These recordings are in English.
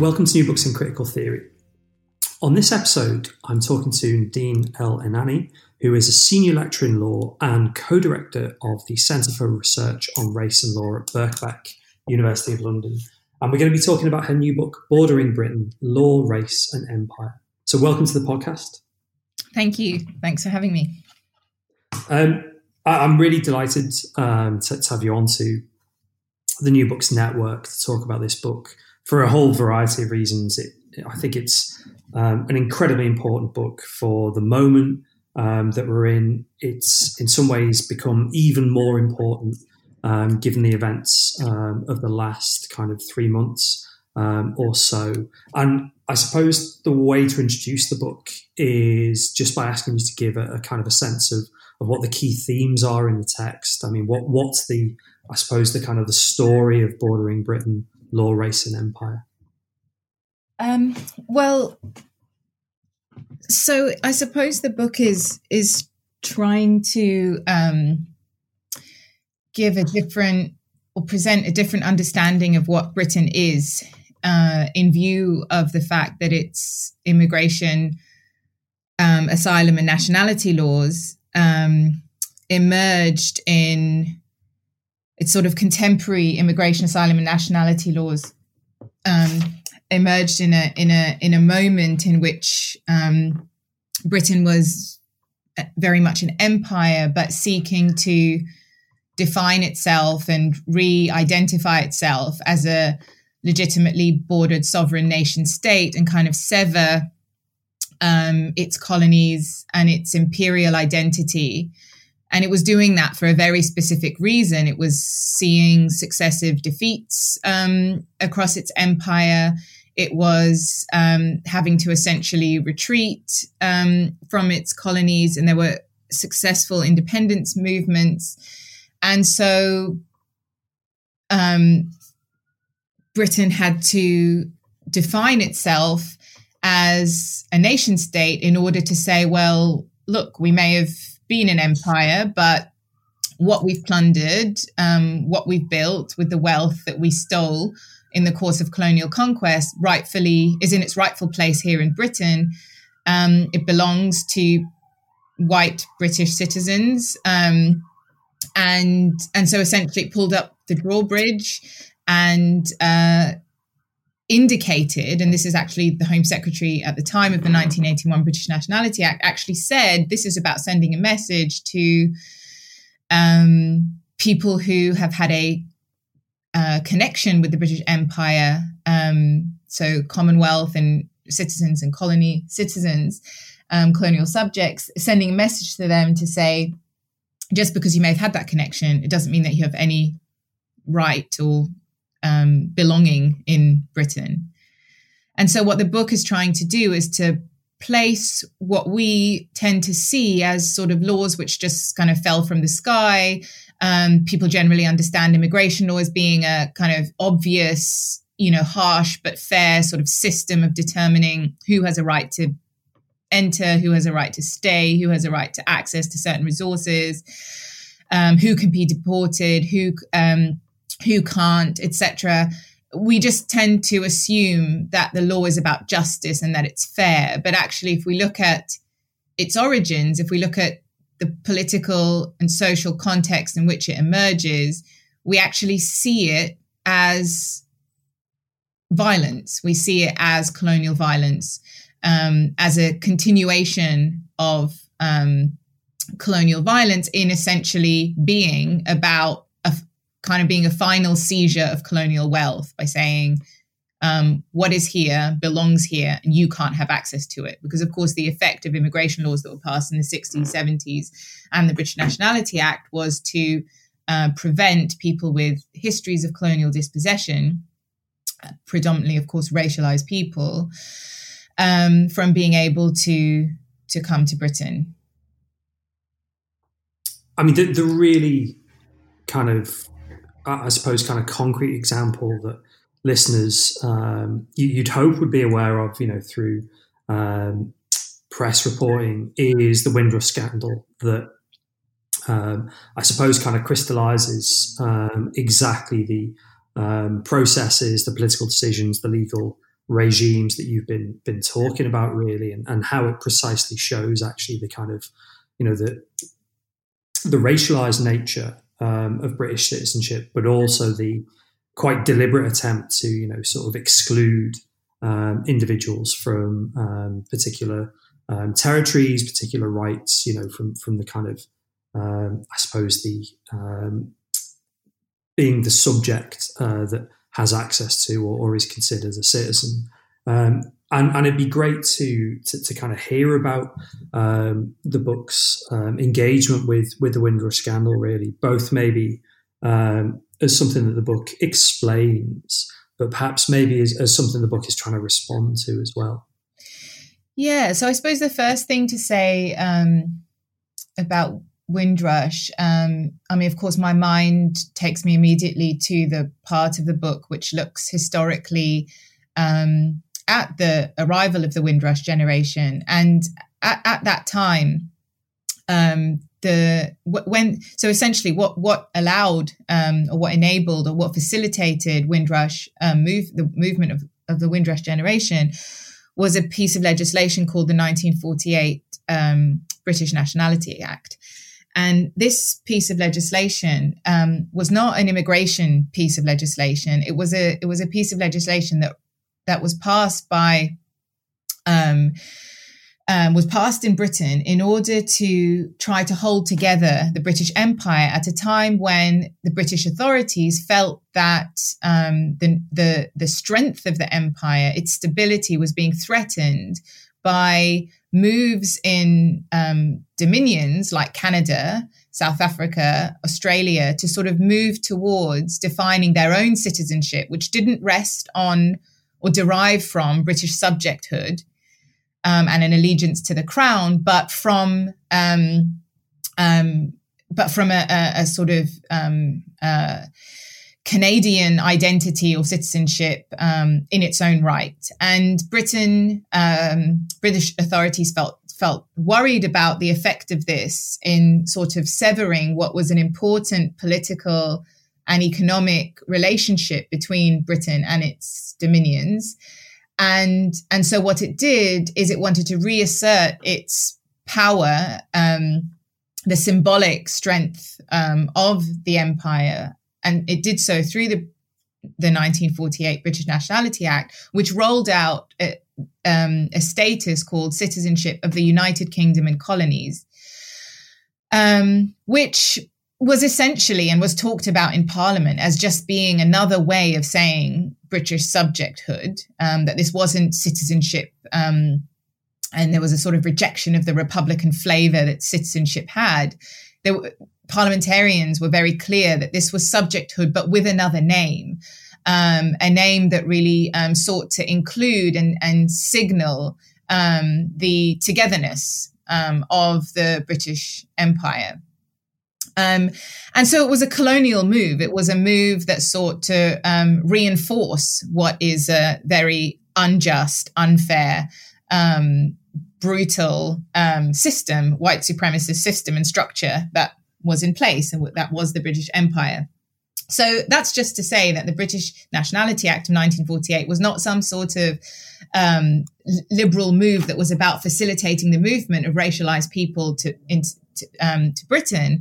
Welcome to New Books in Critical Theory. On this episode, I'm talking to Nadine El-Enany, who is a senior lecturer in law and co director of the Centre for Research on Race and Law at Birkbeck, University of London. And we're going to be talking about her new book, Bordering Britain Law, Race and Empire. So, welcome to the podcast. Thank you. Thanks for having me. Um, I, am really delighted um, to, to have you on to the New Books Network to talk about this book for a whole variety of reasons. It, I think it's um, an incredibly important book for the moment um, that we're in. It's in some ways become even more important um, given the events um, of the last kind of three months um, or so. And I suppose the way to introduce the book is just by asking you to give a, a kind of a sense of, of what the key themes are in the text. I mean, what what's the I suppose the kind of the story of bordering Britain law, race, and empire? Um, well, so I suppose the book is is trying to um, give a different or present a different understanding of what Britain is uh, in view of the fact that its immigration, um, asylum, and nationality laws um, emerged in its sort of contemporary immigration, asylum, and nationality laws um, emerged in a in a in a moment in which um, Britain was uh, very much an empire, but seeking to define itself and re-identify itself as a legitimately bordered sovereign nation state and kind of sever um, its colonies and its imperial identity and it was doing that for a very specific reason. It was seeing successive defeats um, across its empire. It was um, having to essentially retreat um, from its colonies, and there were successful independence movements. And so um, Britain had to define itself as a nation state in order to say, well, look, we may have been an empire, but what we've plundered, um, what we've built with the wealth that we stole in the course of colonial conquest, rightfully is in its rightful place here in Britain. Um, it belongs to white British citizens, um, and and so essentially pulled up the drawbridge and uh, indicated, and this is actually the Home Secretary at the time of the 1981 British Nationality Act, actually said this is about sending a message to um, people who have had a uh, connection with the British Empire, um, so Commonwealth and citizens and colony citizens, um, colonial subjects, sending a message to them to say, just because you may have had that connection, it doesn't mean that you have any right or um, belonging in Britain. And so, what the book is trying to do is to place what we tend to see as sort of laws which just kind of fell from the sky. Um, people generally understand immigration law as being a kind of obvious, you know, harsh but fair sort of system of determining who has a right to enter, who has a right to stay, who has a right to access to certain resources, um, who can be deported, who um, who can't, etc. We just tend to assume that the law is about justice and that it's fair. But actually, if we look at its origins, if we look at the political and social context in which it emerges, we actually see it as violence. We see it as colonial violence, um, as a continuation of um, colonial violence in essentially being about kind of being a final seizure of colonial wealth by saying, um, what is here belongs here and you can't have access to it. Because, of course, the effect of immigration laws that were passed in the 60s, 70s, and the British Nationality Act was to uh, prevent people with histories of colonial dispossession, predominantly, of course, racialized people, um, from being able to to come to Britain. I mean, the, the really kind of, I suppose, kind of concrete example that listeners um, you, would hope would be aware of, you know, through um, press reporting is the Windrush scandal that um, I suppose kind of crystallizes um, exactly the um, processes, the political decisions, the legal regimes that you've been been talking about, really, and, and how it precisely shows actually the kind of you know the the racialized nature um, of British citizenship, but also the quite deliberate attempt to you know sort of exclude um, individuals from um, particular um, territories, particular rights, you know, from from the kind of um, I suppose the um, being the subject uh, that has access to or, or, is considered a citizen. Um, and, and, it'd be great to, to, to kind of hear about um, the book's um, engagement with with the Windrush scandal. Really, both maybe um, as something that the book explains, but perhaps maybe as, as something the book is trying to respond to as well. Yeah, so I suppose the first thing to say um, about Windrush, um, I mean, of course, my mind takes me immediately to the part of the book which looks historically um, at the arrival of the Windrush generation. And at, at that time, um, the when so essentially what what allowed um, or what enabled or what facilitated Windrush um, move the movement of, of the Windrush generation was a piece of legislation called the 1948 um, British Nationality Act. And this piece of legislation um, was not an immigration piece of legislation. It was a it was a piece of legislation that that was passed by um, um, was passed in Britain in order to try to hold together the British Empire at a time when the British authorities felt that um, the, the the strength of the empire, its stability, was being threatened by moves in um, dominions like Canada, South Africa, Australia to sort of move towards defining their own citizenship, which didn't rest on or derive from British subjecthood um, and an allegiance to the crown, but from um, um but from a, a, a sort of um, uh, Canadian identity or citizenship um, in its own right. And Britain, um, British authorities felt felt worried about the effect of this in sort of severing what was an important political and economic relationship between Britain and its dominions. And and so what it did is it wanted to reassert its power, um, the symbolic strength um, of the empire and it did so through the the 1948 British Nationality Act, which rolled out a, um, a status called Citizenship of the United Kingdom and Colonies, um, which was essentially and was talked about in Parliament as just being another way of saying British subjecthood, um, that this wasn't citizenship. Um, and there was a sort of rejection of the Republican flavor that citizenship had. There, parliamentarians were very clear that this was subjecthood, but with another name, um, a name that really um, sought to include and, and signal um, the togetherness um, of the British Empire. Um, and so it was a colonial move. It was a move that sought to um, reinforce what is a very unjust, unfair, brutal system, white supremacist system and structure that was in place, and that was the British Empire. So that's just to say that the British Nationality Act of 1948 was not some sort of um, liberal move that was about facilitating the movement of racialized people to, to, um, to Britain.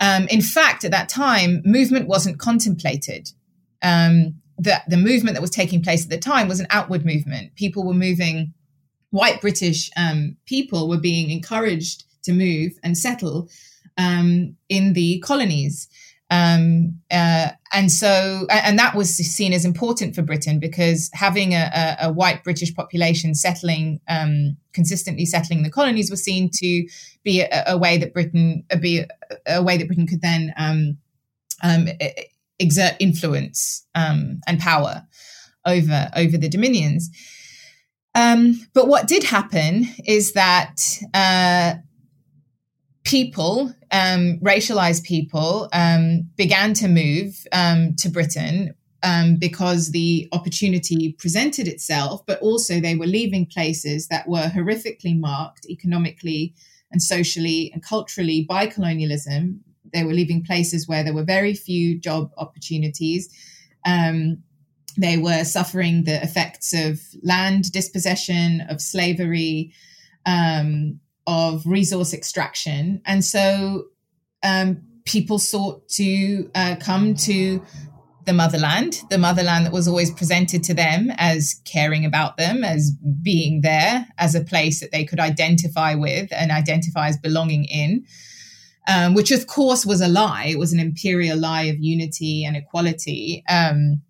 Um, in fact, at that time, movement wasn't contemplated. Um, the, the movement that was taking place at the time was an outward movement. People were moving, white British um, people were being encouraged to move and settle um, in the colonies. Um, uh, and so, and that was seen as important for Britain because having a, a, a white British population settling, um, consistently settling the colonies was seen to be a, a way that Britain, uh, be a, way that Britain could then um, um, exert influence um, and power over over the dominions. Um, but what did happen is that uh, people, um, racialized people, um, began to move um, to Britain um, because the opportunity presented itself, but also they were leaving places that were horrifically marked economically and socially and culturally by colonialism. They were leaving places where there were very few job opportunities. Um, they were suffering the effects of land dispossession, of slavery, um, of resource extraction. And so um, people sought to uh, come to the motherland, the motherland that was always presented to them as caring about them, as being there, as a place that they could identify with and identify as belonging in. Um, which of course was a lie. It was an imperial lie of unity and equality. Um,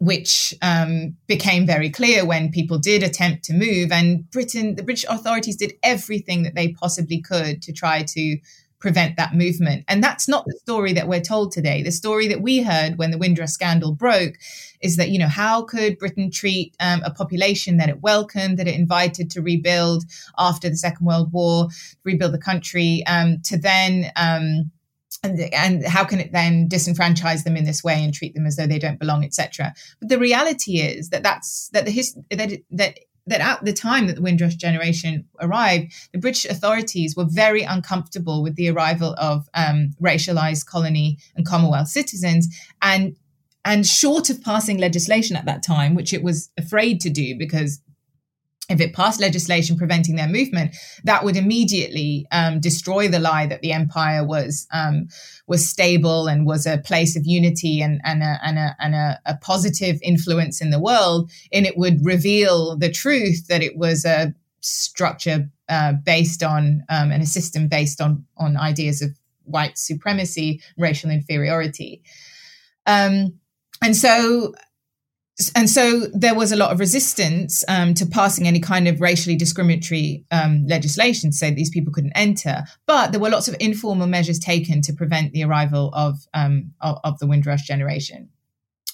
which um, became very clear when people did attempt to move. And Britain, the British authorities did everything that they possibly could to try to prevent that movement. And that's not the story that we're told today. The story that we heard when the Windrush scandal broke is that, you know, how could Britain treat um, a population that it welcomed, that it invited to rebuild after the Second World War, rebuild the country, um, to then, um, and, and how can it then disenfranchise them in this way and treat them as though they don't belong, etc. But the reality is that that's that the his, that that that at the time that the Windrush generation arrived, the British authorities were very uncomfortable with the arrival of um, racialized colony and Commonwealth citizens, and and short of passing legislation at that time, which it was afraid to do because if it passed legislation preventing their movement, that would immediately um, destroy the lie that the empire was um, was stable and was a place of unity and and, a, and, a, and a, a, positive influence in the world. And it would reveal the truth that it was a structure uh, based on um, and a system based on on ideas of white supremacy, racial inferiority. Um, and so and so there was a lot of resistance um, to passing any kind of racially discriminatory um, legislation say these people couldn't enter. But there were lots of informal measures taken to prevent the arrival of um, of, of, the Windrush generation.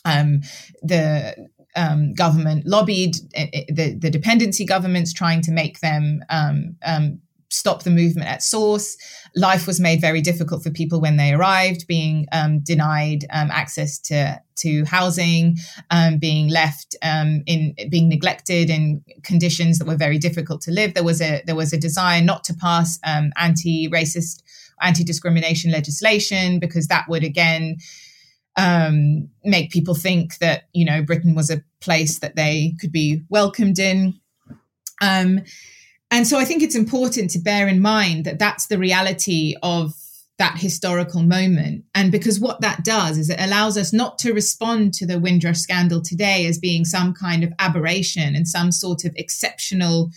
Um, the um, government lobbied eh, the, the dependency governments, trying to make them um, stop the movement at source. Life was made very difficult for people when they arrived, being um, denied um, access to to housing, um, being left um, in being neglected in conditions that were very difficult to live. There was a there was a desire not to pass um, anti-racist, anti-discrimination legislation because that would again. Um, make people think that you know Britain was a place that they could be welcomed in. And so I think it's important to bear in mind that that's the reality of that historical moment. And because what that does is it allows us not to respond to the Windrush scandal today as being some kind of aberration and some sort of exceptional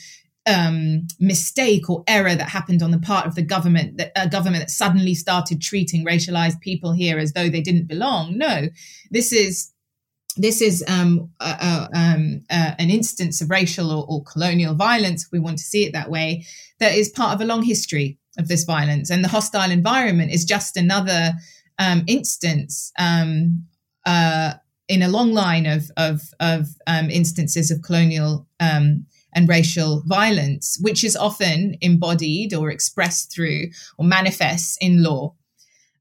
um, mistake or error that happened on the part of the government that a government that suddenly started treating racialized people here as though they didn't belong. No, this is this is um, uh, um, uh, an instance of racial or, or, colonial violence, if we want to see it that way, that is part of a long history of this violence. And the hostile environment is just another um, instance um, uh, in a long line of, of, of um, instances of colonial um, and racial violence, which is often embodied or expressed through or manifests in law.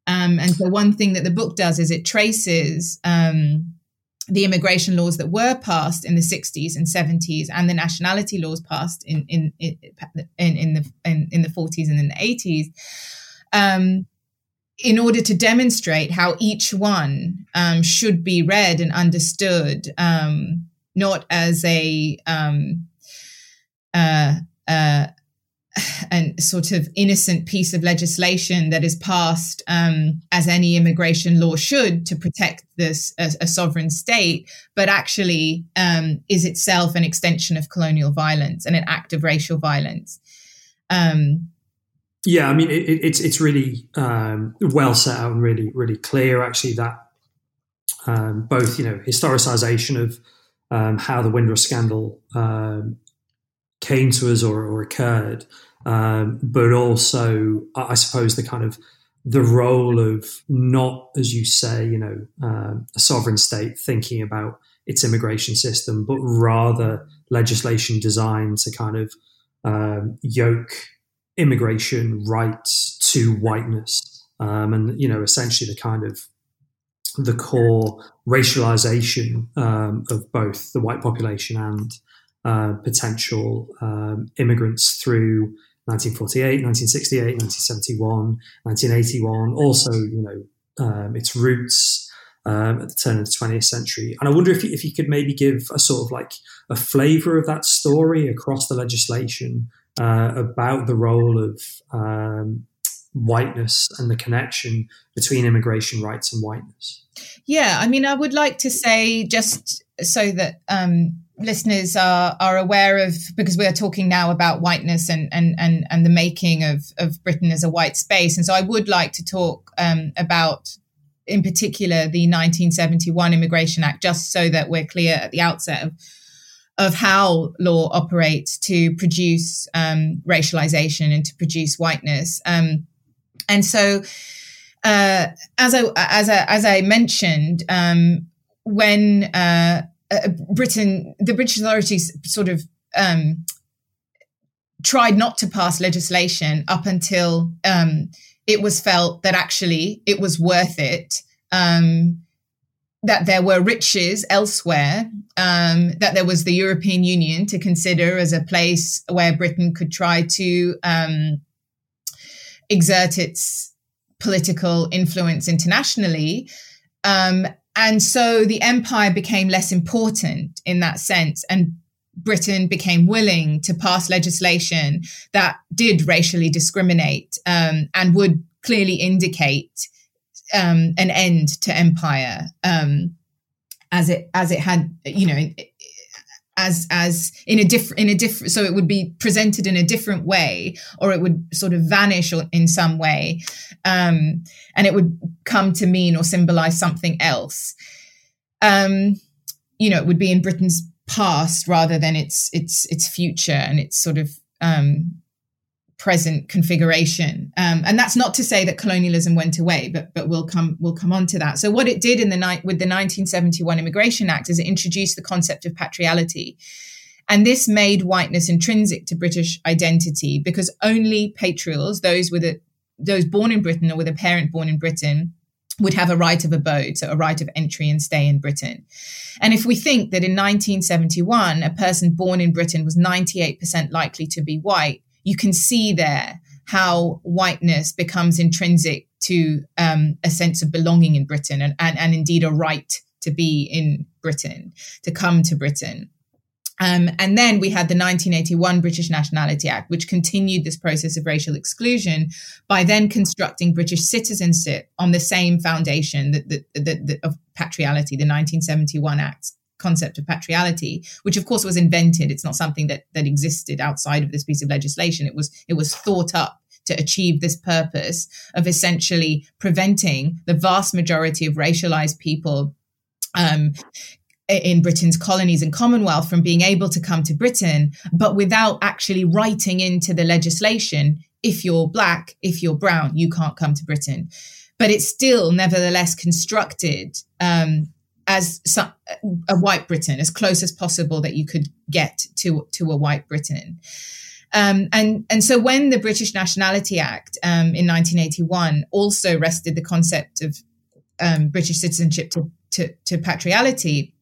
and so, one thing that the book does is it traces um, the immigration laws that were passed in the 60s and 70s and the nationality laws passed in in in, in the in, in, the 40s and in the 80s um, in order to demonstrate how each one um, should be read and understood um, not as a um, uh, uh, a sort of innocent piece of legislation that is passed um, as any immigration law should to protect this a, a sovereign state, but actually um, is itself an extension of colonial violence and an act of racial violence. Um, yeah, I mean it, it's it's really um, well set out and really really clear actually that um, both you know historicization of um, how the Windrush scandal came to us or, or occurred, um, but also I suppose the kind of the role of not, as you say, you know, um, a sovereign state thinking about its immigration system, but rather legislation designed to kind of um, yoke immigration rights to whiteness, um, and you know, essentially the kind of the core racialization um, of both the white population and uh, potential um, immigrants through 1948, 1968, 1971, 1981. Also, you know, um, its roots um, at the turn of the 20th century. And I wonder if you, if you could maybe give a sort of like a flavor of that story across the legislation uh, about the role of um, whiteness and the connection between immigration rights and whiteness. Yeah, I mean, I would like to say just so that um, listeners are are aware of because we are talking now about whiteness and and and, and the making of of Britain as a white space, and so I would like to talk um, about. In particular, the 1971 Immigration Act, just so that we're clear at the outset of of how law operates to produce um, racialization and to produce whiteness. Um, and so, uh, as I as I as I mentioned, um, when uh, uh, Britain, the British authorities sort of um, tried not to pass legislation up until um, it was felt that actually it was worth it. Um, that there were riches elsewhere, um, that there was the European Union to consider as a place where Britain could try to um, exert its political influence internationally. Um, and so the empire became less important in that sense. And Britain became willing to pass legislation that did racially discriminate um, and would clearly indicate um, an end to empire um, as it as it had you know as as in a different in a different so it would be presented in a different way or it would sort of vanish in some way um, and it would come to mean or symbolize something else. Um, you know it would be in britain's past rather than its its its future and its sort of um, present configuration. Um, and that's not to say that colonialism went away, but but we'll come we'll come on to that. So what it did in the night with the 1971 Immigration Act is it introduced the concept of patriality. And this made whiteness intrinsic to British identity because only patrials, those with a those born in Britain or with a parent born in Britain, would have a right of abode, so a right of entry and stay in Britain. And if we think that in 1971, a person born in Britain was 98% likely to be white, you can see there how whiteness becomes intrinsic to um, a sense of belonging in Britain and, and, and indeed a right to be in Britain, to come to Britain. Um, and then we had the 1981 British Nationality Act, which continued this process of racial exclusion by then constructing British citizenship on the same foundation that, that, that, that of patriality, the 1971 Act concept of patriality, which of course was invented. It's not something that that existed outside of this piece of legislation. It was it was thought up to achieve this purpose of essentially preventing the vast majority of racialized people um, in Britain's colonies and Commonwealth from being able to come to Britain, but without actually writing into the legislation if you're black, if you're brown, you can't come to Britain. But it's still nevertheless constructed um, as some, a white Britain, as close as possible that you could get to to a white Britain. Um, and and so when the British Nationality Act um, in 1981 also rested the concept of um, British citizenship to, to, to patriality,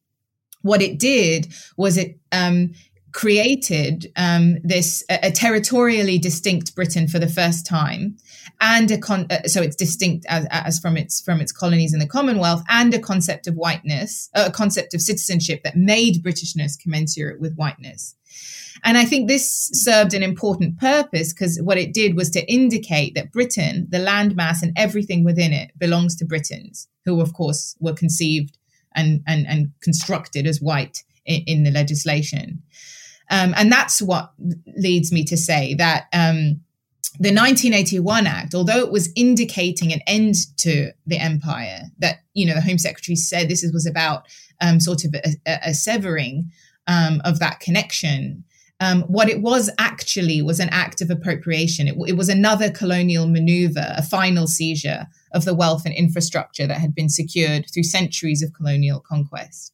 what it did was it um, created um, this a, a, territorially distinct Britain for the first time, and a con- uh, so it's distinct as, as, from its from its colonies in the Commonwealth, and a concept of whiteness, uh, a concept of citizenship that made Britishness commensurate with whiteness. And I think this served an important purpose because what it did was to indicate that Britain, the landmass and everything within it, belongs to Britons, who of course were conceived and and, and constructed as white in, the legislation. Um, and that's what leads me to say that um, the 1981 Act, although it was indicating an end to the empire, that, you know, the Home Secretary said this was about um, sort of a, a severing um, of that connection. Um, what it was actually was an act of appropriation. It, it, was another colonial maneuver, a final seizure of the wealth and infrastructure that had been secured through centuries of colonial conquest.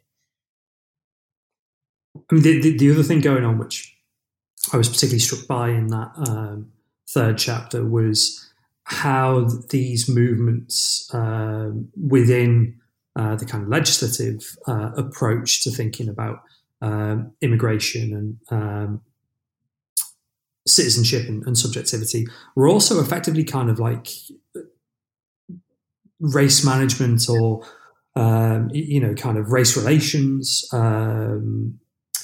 I mean, the, the, the other thing going on, which I was particularly struck by in that um, third chapter, was how these movements uh, within uh, the kind of legislative uh, approach to thinking about um, immigration and um, citizenship and, and, subjectivity were also effectively kind of like race management or um, you know kind of race relations um,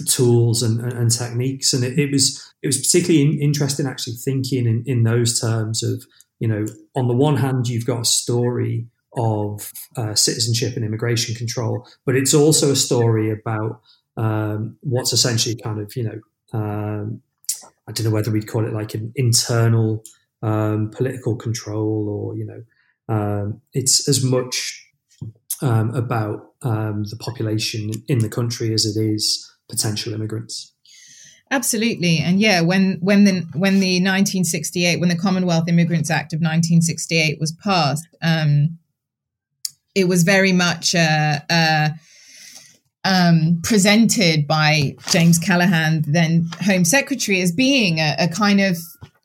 tools and, and, techniques. And it, it, was it was particularly interesting actually thinking in, in those terms of you know on the one hand you've got a story of uh, citizenship and immigration control, but it's also a story about um, what's essentially kind of, you know, um, I don't know whether we'd call it like an internal um, political control or, you know, um, it's as much um, about um, the population in the country as it is potential immigrants. Absolutely, and yeah, when when the when the 1968 when the Commonwealth Immigrants Act of 1968 was passed, um, it was very much uh, uh, um, presented by James Callaghan, then Home Secretary, as being a, a, kind of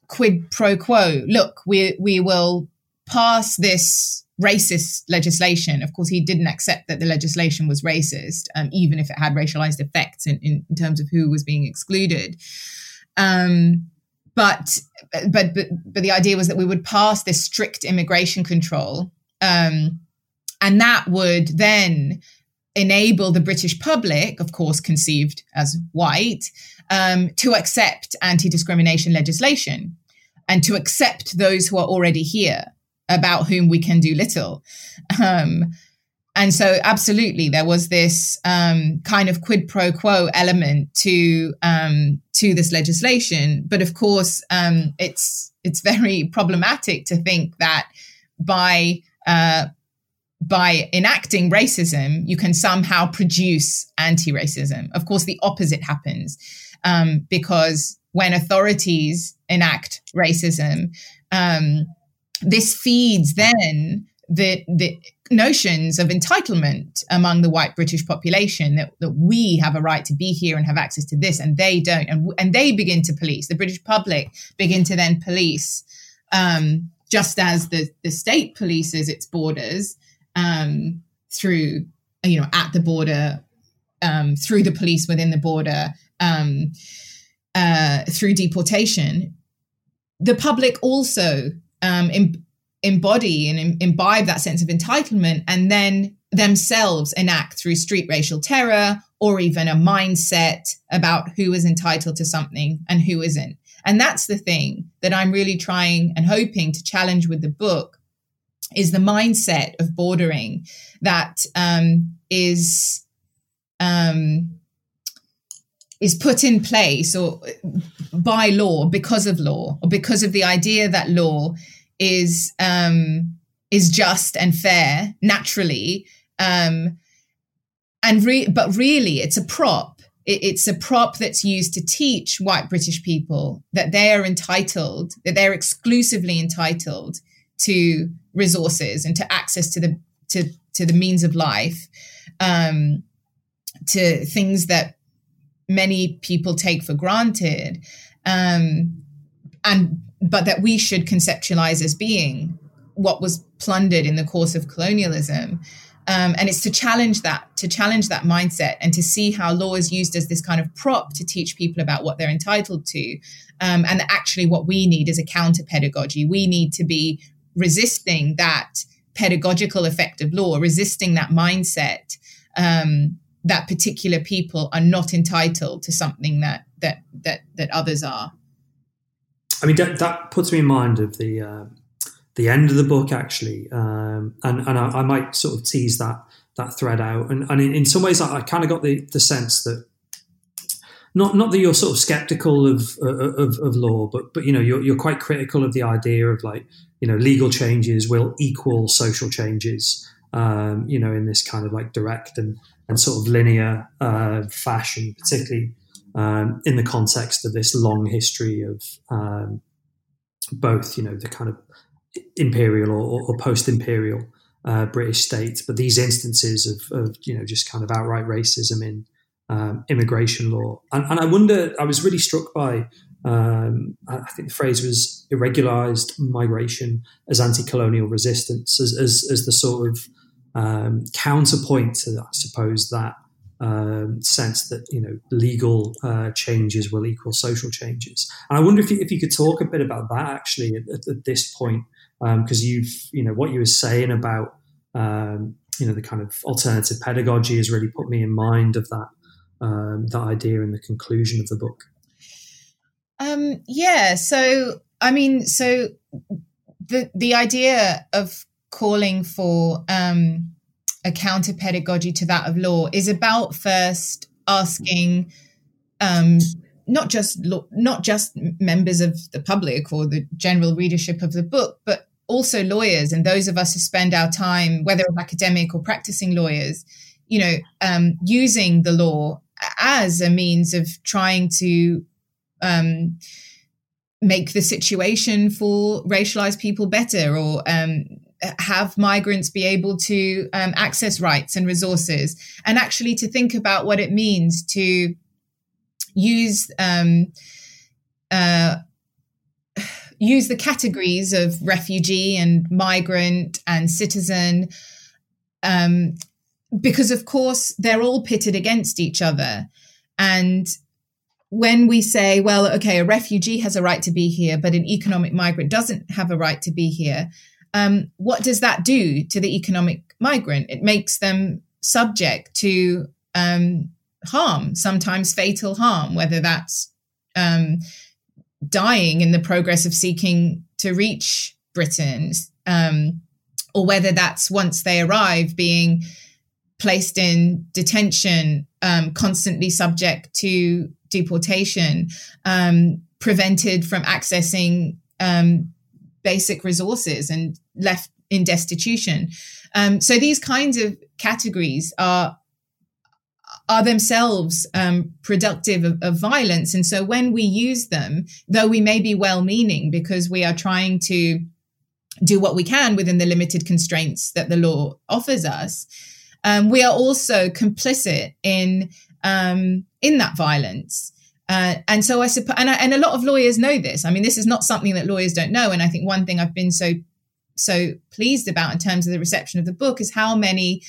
quid pro quo. Look, we we will pass this racist legislation. Of course, he didn't accept that the legislation was racist, um, even if it had racialized effects in, in, in, terms of who was being excluded. Um, but, but but but the idea was that we would pass this strict immigration control um, and that would then enable the British public, of course, conceived as white, um, to accept anti discrimination legislation and to accept those who are already here, about whom we can do little. Um, and so, absolutely, there was this um, kind of quid pro quo element to um, to this legislation. But of course, um, it's it's very problematic to think that by uh, by enacting racism, you can somehow produce anti racism. Of course, the opposite happens um, because when authorities enact racism, um, this feeds then the, the notions of entitlement among the white British population that, that we have a right to be here and have access to this, and they don't. And, and they begin to police, the British public begin to then police. Um, just as the, the state polices its borders, um, through, you know, at the border, um, through the police within the border, um, uh, through deportation, the public also um, em- embody and Im- imbibe that sense of entitlement and then themselves enact through street racial terror or even a mindset about who is entitled to something and who isn't. And that's the thing that I'm really trying and hoping to challenge with the book is the mindset of bordering that um, is um, is put in place or by law because of law or because of the idea that law is um, is just and fair naturally um, and re- but really it's a prop. It's a prop that's used to teach white british people that they are entitled that they're exclusively entitled to resources and to access to the to to the means of life um, to things that many people take for granted um, and but that we should conceptualize as being what was plundered in the course of colonialism. Um, and it's to challenge that to challenge that mindset and to see how law is used as this kind of prop to teach people about what they're entitled to um, and actually what we need is a counter pedagogy we need to be resisting that pedagogical effect of law, resisting that mindset um, that particular people are not entitled to something that that that that others are. I mean, that, that puts me in mind of the uh, the end of the book actually, um, and and I, I, might sort of tease that that thread out, and and in, in some ways, I, I kind of got the the sense that not not that you're sort of skeptical of of, of law, but but you know you're you're quite critical of the idea of like you know legal changes will equal social changes. Um, you know, in this kind of like direct and and sort of linear uh, fashion, particularly um, in the context of this long history of um, both, you know, the kind of imperial or, or post-imperial uh, British states, but these instances of, of, you know, just kind of outright racism in um, immigration law. And, and, I wonder, I was really struck by, um, I think the phrase was irregularized migration as anti-colonial resistance, as, as, as the sort of um, counterpoint to, I suppose, that um, sense that you know legal uh, changes will equal social changes. And I wonder if you, if you could talk a bit about that actually at, at, at this point, because um, you've you know what you were saying about um, you know the kind of alternative pedagogy has really put me in mind of that um, that idea in the conclusion of the book. Um, yeah. So I mean, so the the idea of calling for um, a counter pedagogy to that of law is about first asking um, not just not just members of the public or the general readership of the book, but also lawyers and those of us who spend our time, whether academic or practicing lawyers, you know, um, using the law as a means of trying to um, make the situation for racialized people better or um, have migrants be able to um, access rights and resources, and actually to think about what it means to use um, uh, use the categories of refugee and migrant and citizen, um, because of course they're all pitted against each other, and when we say, well, okay, a refugee has a right to be here, but an economic migrant doesn't have a right to be here, um, what does that do to the economic migrant? It makes them subject to um, harm, sometimes fatal harm, whether that's um, dying in the progress of seeking to reach Britain, um, or whether that's once they arrive being placed in detention, um, constantly subject to deportation, um, prevented from accessing um, basic resources and left in destitution. Um, so these kinds of categories are are themselves um, productive of, of, violence. And so when we use them, though we may be well meaning because we are trying to do what we can within the limited constraints that the law offers us, um, we are also complicit in um, in that violence. Uh, and so I suppose, and, and a lot of lawyers know this. I mean, this is not something that lawyers don't know. And I think one thing I've been so so pleased about in terms of the reception of the book is how many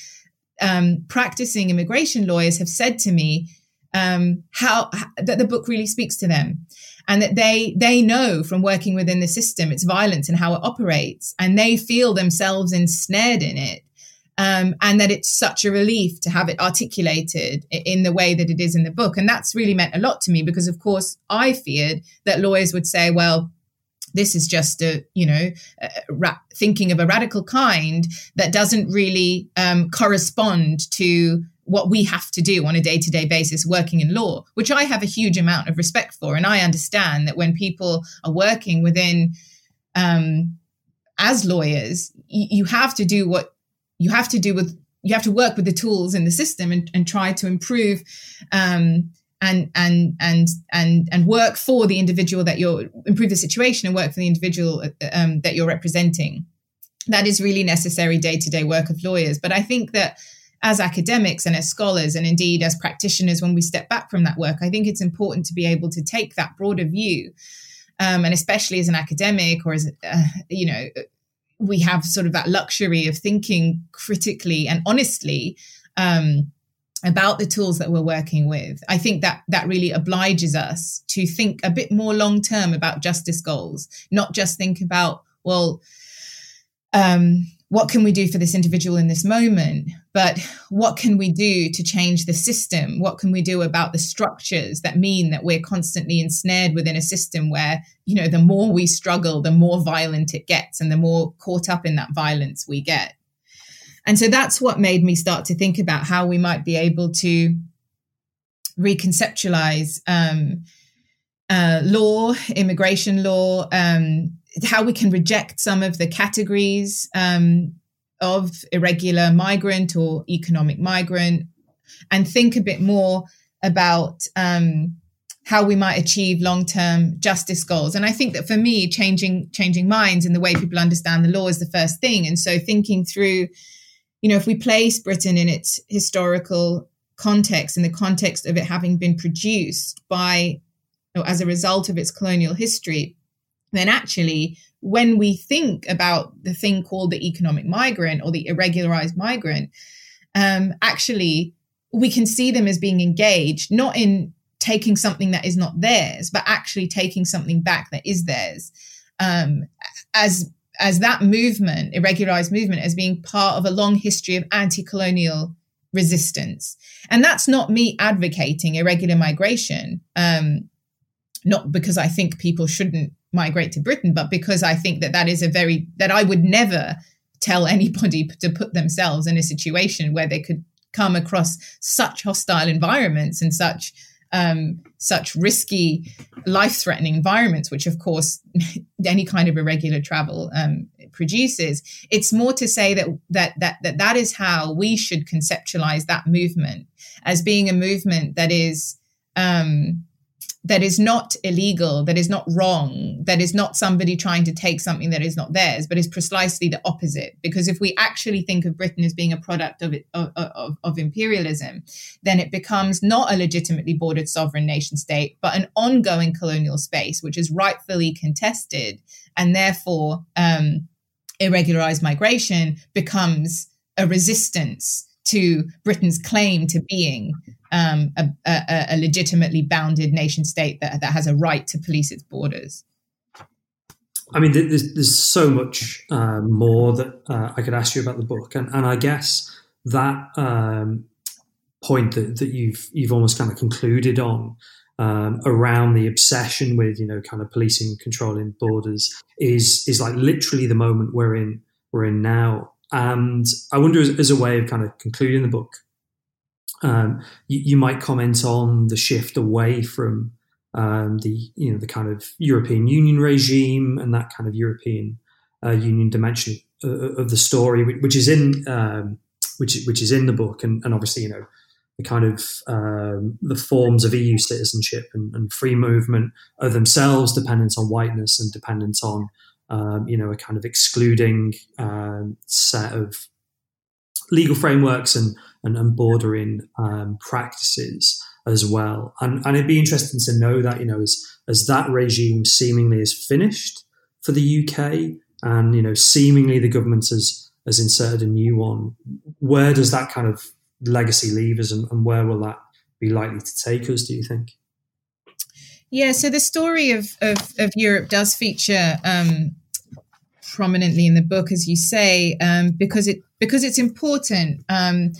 um, practicing immigration lawyers have said to me um, how, how that the book really speaks to them, and that they they know from working within the system its violence and how it operates, and they feel themselves ensnared in it um, and that it's such a relief to have it articulated in the way that it is in the book. And that's really meant a lot to me because, of course, I feared that lawyers would say, well, this is just a you know a ra- thinking of a radical kind that doesn't really um, correspond to what we have to do on a day-to-day basis working in law which i have a huge amount of respect for and i understand that when people are working within um, as lawyers y- you have to do what you have to do with you have to work with the tools in the system and, and try to improve um, and and and and and work for the individual that you're improve the situation and work for the individual um, that you're representing. That is really necessary day to day work of lawyers. But I think that as academics and as scholars, and indeed as practitioners, when we step back from that work, I think it's important to be able to take that broader view. Um, and especially as an academic or as uh, you know we have sort of that luxury of thinking critically and honestly um, about the tools that we're working with. I think that that really obliges us to think a bit more long term about justice goals, not just think about well, um, what can we do for this individual in this moment? But what can we do to change the system? What can we do about the structures that mean that we're constantly ensnared within a system where you know the more we struggle the more violent it gets and the more caught up in that violence we get? And so that's what made me start to think about how we might be able to reconceptualize um, uh, law immigration law um, how we can reject some of the categories um, of irregular migrant or economic migrant and think a bit more about um, how we might achieve long-term justice goals. And I think that for me, changing changing minds and the way people understand the law is the first thing. And so thinking through, you know, if we place Britain in its historical context, in the context of it having been produced by or as a result of its colonial history, then actually when we think about the thing called the economic migrant or the irregularized migrant, um, actually we can see them as being engaged, not in taking something that is not theirs, but actually taking something back that is theirs. Um, as as that movement, irregularized movement, as being part of a long history of anti-colonial resistance, and that's not me advocating irregular migration. Um, not because I think people shouldn't migrate to Britain, but because I think that that is a very that I would never tell anybody to put themselves in a situation where they could come across such hostile environments and such um, such risky, life-threatening environments, which of course any kind of irregular travel um, produces. It's more to say that that that that that is how we should conceptualize that movement as being a movement that is um, that is not illegal, that is not wrong, that is not somebody trying to take something that is not theirs, but is precisely the opposite. Because if we actually think of Britain as being a product of, it, of, of, of, imperialism, then it becomes not a legitimately bordered sovereign nation state, but an ongoing colonial space, which is rightfully contested. And therefore, um, irregularized migration becomes a resistance to Britain's claim to being um, a, a, a, legitimately bounded nation state that, that has a right to police its borders. I mean, there's, there's so much uh, more that uh, I could ask you about the book, and, and I guess that um, point that, that you've you've almost kind of concluded on um, around the obsession with you know kind of policing controlling borders is is like literally the moment we're in we're in now and I wonder, as, as a way of kind of concluding the book, um, you, you, might comment on the shift away from um, the you know the kind of European Union regime and that kind of European uh, Union dimension of, of, the story, which is in um, which which is in the book, and, and obviously you know the kind of um, the forms of EU citizenship and, and, free movement are themselves dependent on whiteness and dependent on um, you know, a kind of excluding um, set of legal frameworks and, and, and bordering um, practices as well. And, and it'd be interesting to know that, you know, as, as that regime seemingly is finished for the UK and, you know, seemingly the government has, has inserted a new one, where does that kind of legacy leave us and, and where will that be likely to take us, do you think? Yeah, so the story of, of, of Europe does feature um, prominently in the book, as you say, um, because it because it's important um,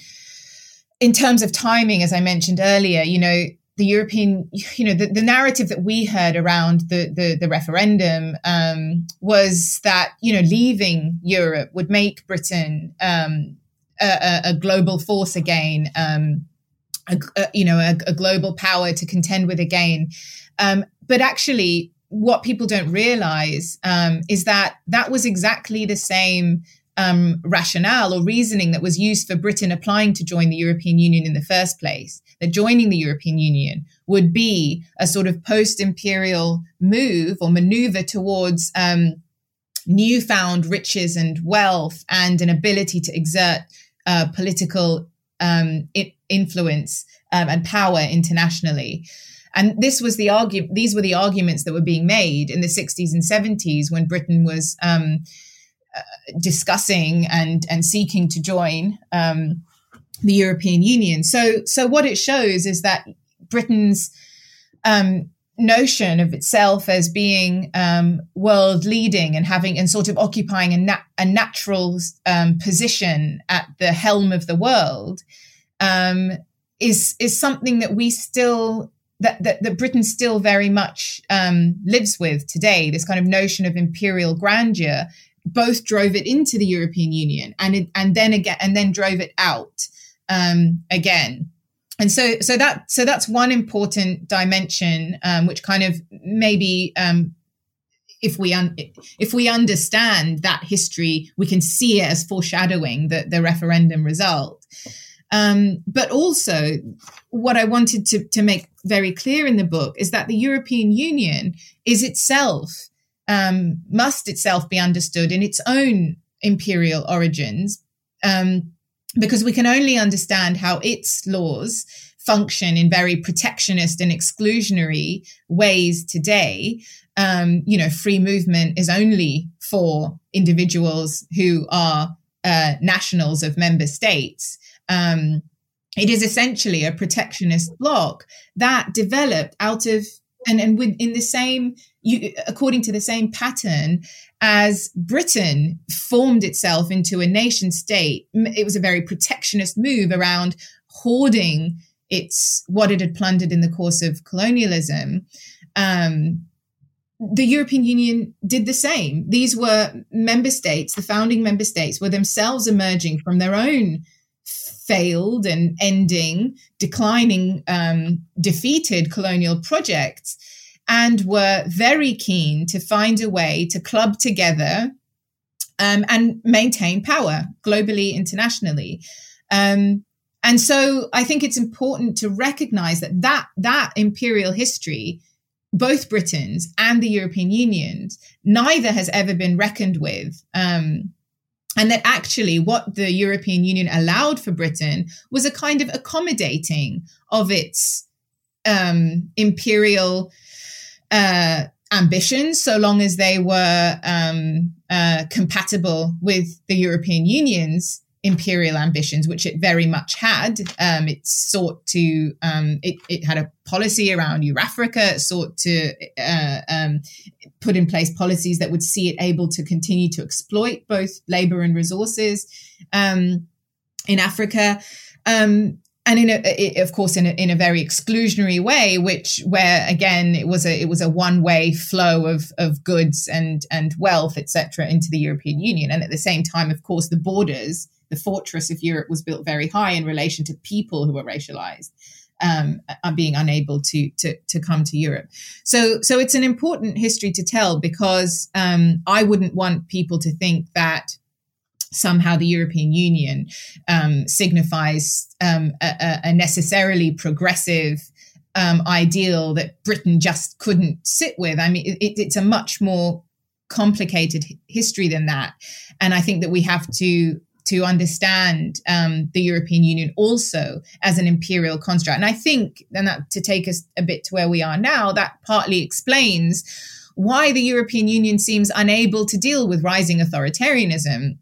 in terms of timing. As I mentioned earlier, you know, the European, you know, the, the narrative that we heard around the the, the referendum um, was that you know leaving Europe would make Britain um, a, a, global force again. Um, a, a, you know, a, a, global power to contend with again. Um, but actually, what people don't realize um, is that that was exactly the same um, rationale or reasoning that was used for Britain applying to join the European Union in the first place. That joining the European Union would be a sort of post imperial move or maneuver towards um, newfound riches and wealth and an ability to exert uh, political um, influence um, and power internationally. And this was the argument; these were the arguments that were being made in the 60s and 70s when Britain was um, discussing and and seeking to join um, the European Union. So so what it shows is that Britain's um, notion of itself as being um, world leading and having and sort of occupying a, nat- a natural um, position at the helm of the world um, is is something that we still that, that, that Britain still very much um, lives with today. This kind of notion of imperial grandeur both drove it into the European Union and it, and then again and then drove it out um, again. And so so that so that's one important dimension um, which kind of maybe um, if we un- if we understand that history, we can see it as foreshadowing the, the referendum result. Um, but also, what I wanted to, to make very clear in the book is that the European Union is itself, um, must itself be understood in its own imperial origins, um, because we can only understand how its laws function in very protectionist and exclusionary ways today. Um, you know, free movement is only for individuals who are uh, nationals of member states. Um, it is essentially a protectionist bloc that developed out of and and with, in the same you, according to the same pattern as Britain formed itself into a nation state. It was a very protectionist move around hoarding its what it had plundered in the course of colonialism. Um, the European Union did the same. These were member states, the founding member states were themselves emerging from their own failed and ending, declining, um, defeated colonial projects, and were very keen to find a way to club together um, and maintain power globally, internationally. Um, and so I think it's important to recognize that that, that imperial history both Britain's and the European Union's, neither has ever been reckoned with. Um, and that actually what the European Union allowed for Britain was a kind of accommodating of its um, imperial uh, ambitions, so long as they were um, uh, compatible with the European Union's imperial ambitions, which it very much had. Um, it sought to, um, it, it, had a policy around Eurafrica. It sought to uh, um, put in place policies that would see it able to continue to exploit both labor and resources um, in Africa. Um, and in a, it, of course, in a, in a very exclusionary way, which where again it was a it was a one way flow of of goods and and wealth, etc., into the European Union, and at the same time, of course, the borders the fortress of Europe was built very high in relation to people who were racialized. Um, are being unable to, to to come to Europe. So so it's an important history to tell because um, I wouldn't want people to think that somehow the European Union um, signifies um, a, a, necessarily progressive um, ideal that Britain just couldn't sit with. I mean, it, it's a much more complicated history than that, and I think that we have to to understand um, the European Union also as an imperial construct. And I think, and that to take us a bit to where we are now, that partly explains why the European Union seems unable to deal with rising authoritarianism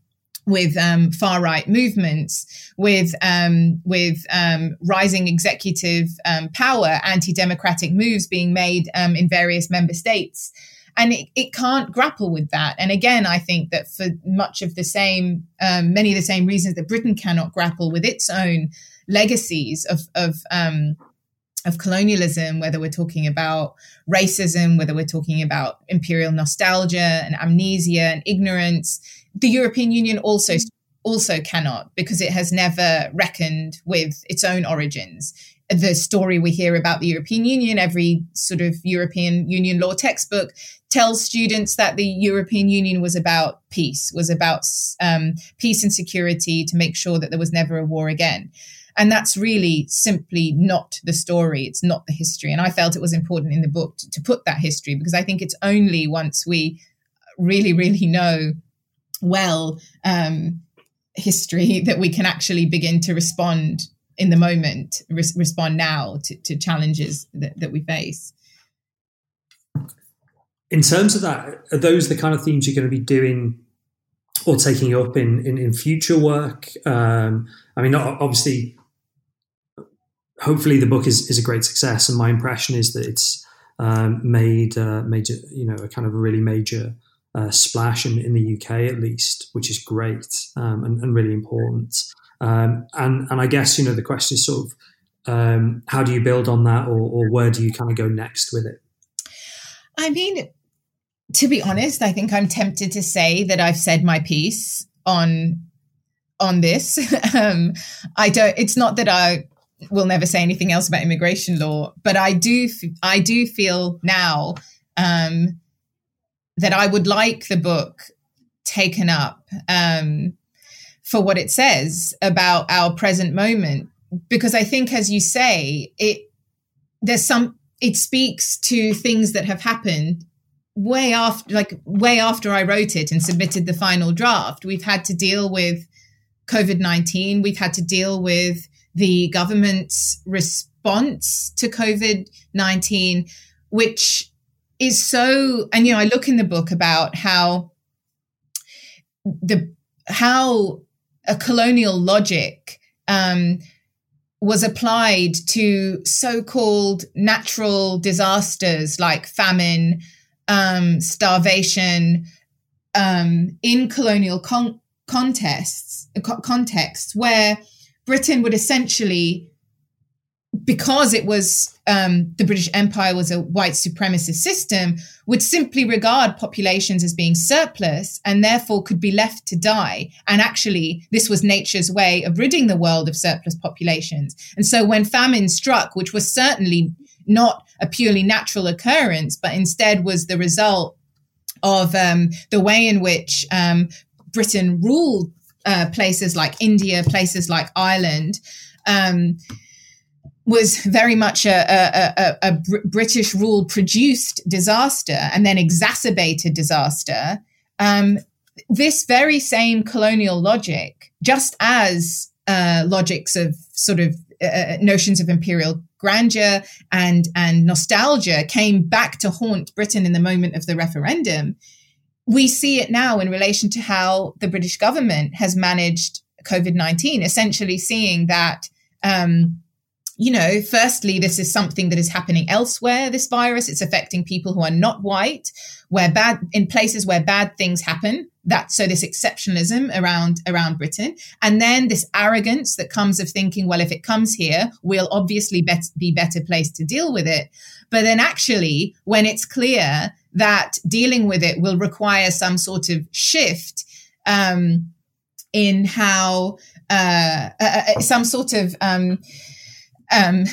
with um, far right movements, with um, with um, rising executive um, power, anti democratic moves being made um, in various member states, and it, it can't grapple with that. And again, I think that for much of the same, um, many of the same reasons that Britain cannot grapple with its own legacies of of um, of colonialism, whether we're talking about racism, whether we're talking about imperial nostalgia and amnesia and ignorance, the European Union also also cannot because it has never reckoned with its own origins the story we hear about the European Union, every sort of European Union law textbook tells students that the European Union was about peace, was about um, peace and security to make sure that there was never a war again. And that's really simply not the story. It's not the history. And I felt it was important in the book to, to put that history because I think it's only once we really, really know well um, history that we can actually begin to respond in the moment, re- respond now to, to challenges that, that we face. In terms of that, are those the kind of themes you're going to be doing or taking up in, in, in future work? Um, I mean, obviously, hopefully the book is, is a great success. And my impression is that it's um, made, uh, made, you know, a kind of a really major uh, splash in, in the UK at least, which is great um, and, and, really important. Um, and and I guess you know the question is sort of um, how do you build on that, or, or where do you kind of go next with it? I mean, to be honest, I think I'm tempted to say that I've said my piece on on this. um, I don't. It's not that I will never say anything else about immigration law, but I do. I do feel now um, that I would like the book taken up um, for what it says about our present moment. Because I think, as you say, it there's some it speaks to things that have happened way after like way after I wrote it and submitted the final draft. We've had to deal with COVID-19. We've had to deal with the government's response to COVID-19, which is so and you know, I look in the book about how the how a colonial logic um, was applied to so-called natural disasters like famine, um, starvation, um, in colonial con- contests, co- contexts where Britain would essentially because it was um, the British Empire was a white supremacist system, would simply regard populations as being surplus and therefore could be left to die. And actually, this was nature's way of ridding the world of surplus populations. And so when famine struck, which was certainly not a purely natural occurrence, but instead was the result of um, the way in which um, Britain ruled uh, places like India, places like Ireland. Um, was very much a, a, a, a British rule produced disaster and then exacerbated disaster. Um, this very same colonial logic, just as uh, logics of sort of uh, uh, notions of imperial grandeur and and nostalgia came back to haunt Britain in the moment of the referendum, we see it now in relation to how the British government has managed COVID nineteen, essentially seeing that. Um, you know, firstly, this is something that is happening elsewhere, this virus. It's affecting people who are not white, where bad, in places where bad things happen. That, so this exceptionalism around, around Britain. And then this arrogance that comes of thinking, well, if it comes here, we'll obviously bet- be better placed to deal with it. But then actually, when it's clear that dealing with it will require some sort of shift, um, in how, uh, uh, uh some sort of, um, um,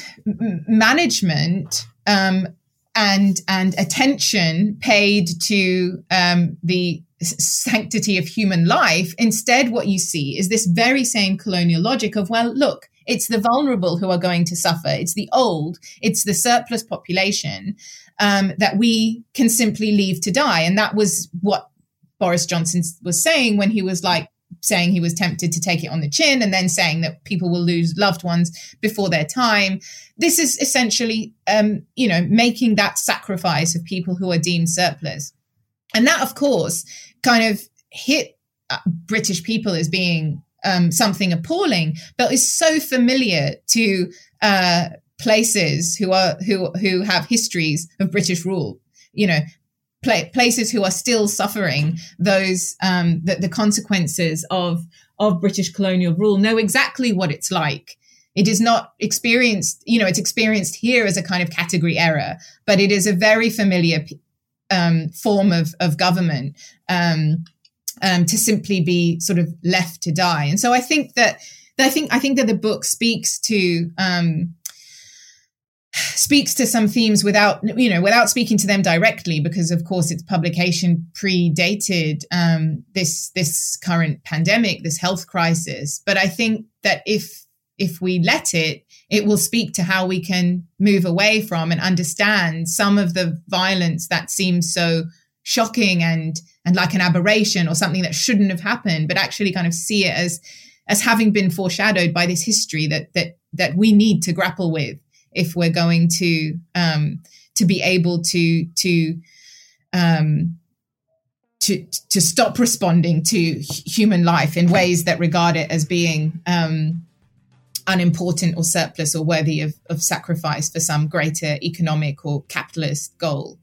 management um, and and attention paid to um, the sanctity of human life. Instead, what you see is this very same colonial logic of well, look, it's the vulnerable who are going to suffer. It's the old. It's the surplus population um, that we can simply leave to die. And that was what Boris Johnson was saying when he was like, saying he was tempted to take it on the chin and then saying that people will lose loved ones before their time. This is essentially, um, you know, making that sacrifice of people who are deemed surplus. And that, of course, kind of hit uh, British people as being um, something appalling, but is so familiar to uh, places who are who who have histories of British rule. You know, places who are still suffering those um, the, the consequences of of British colonial rule know exactly what it's like. It is not experienced, you know, it's experienced here as a kind of category error, but it is a very familiar um, form of, of government um, um, to simply be sort of left to die. And so I think that I think I think that the book speaks to um, speaks to some themes without you know without speaking to them directly because of course its publication predated um, this this current pandemic this health crisis but i think that if if we let it it will speak to how we can move away from and understand some of the violence that seems so shocking and and like an aberration or something that shouldn't have happened but actually kind of see it as as having been foreshadowed by this history that that that we need to grapple with if we're going to um, to be able to to um, to to stop responding to human life in ways that regard it as being um, unimportant or surplus or worthy of, of sacrifice for some greater economic or capitalist goal.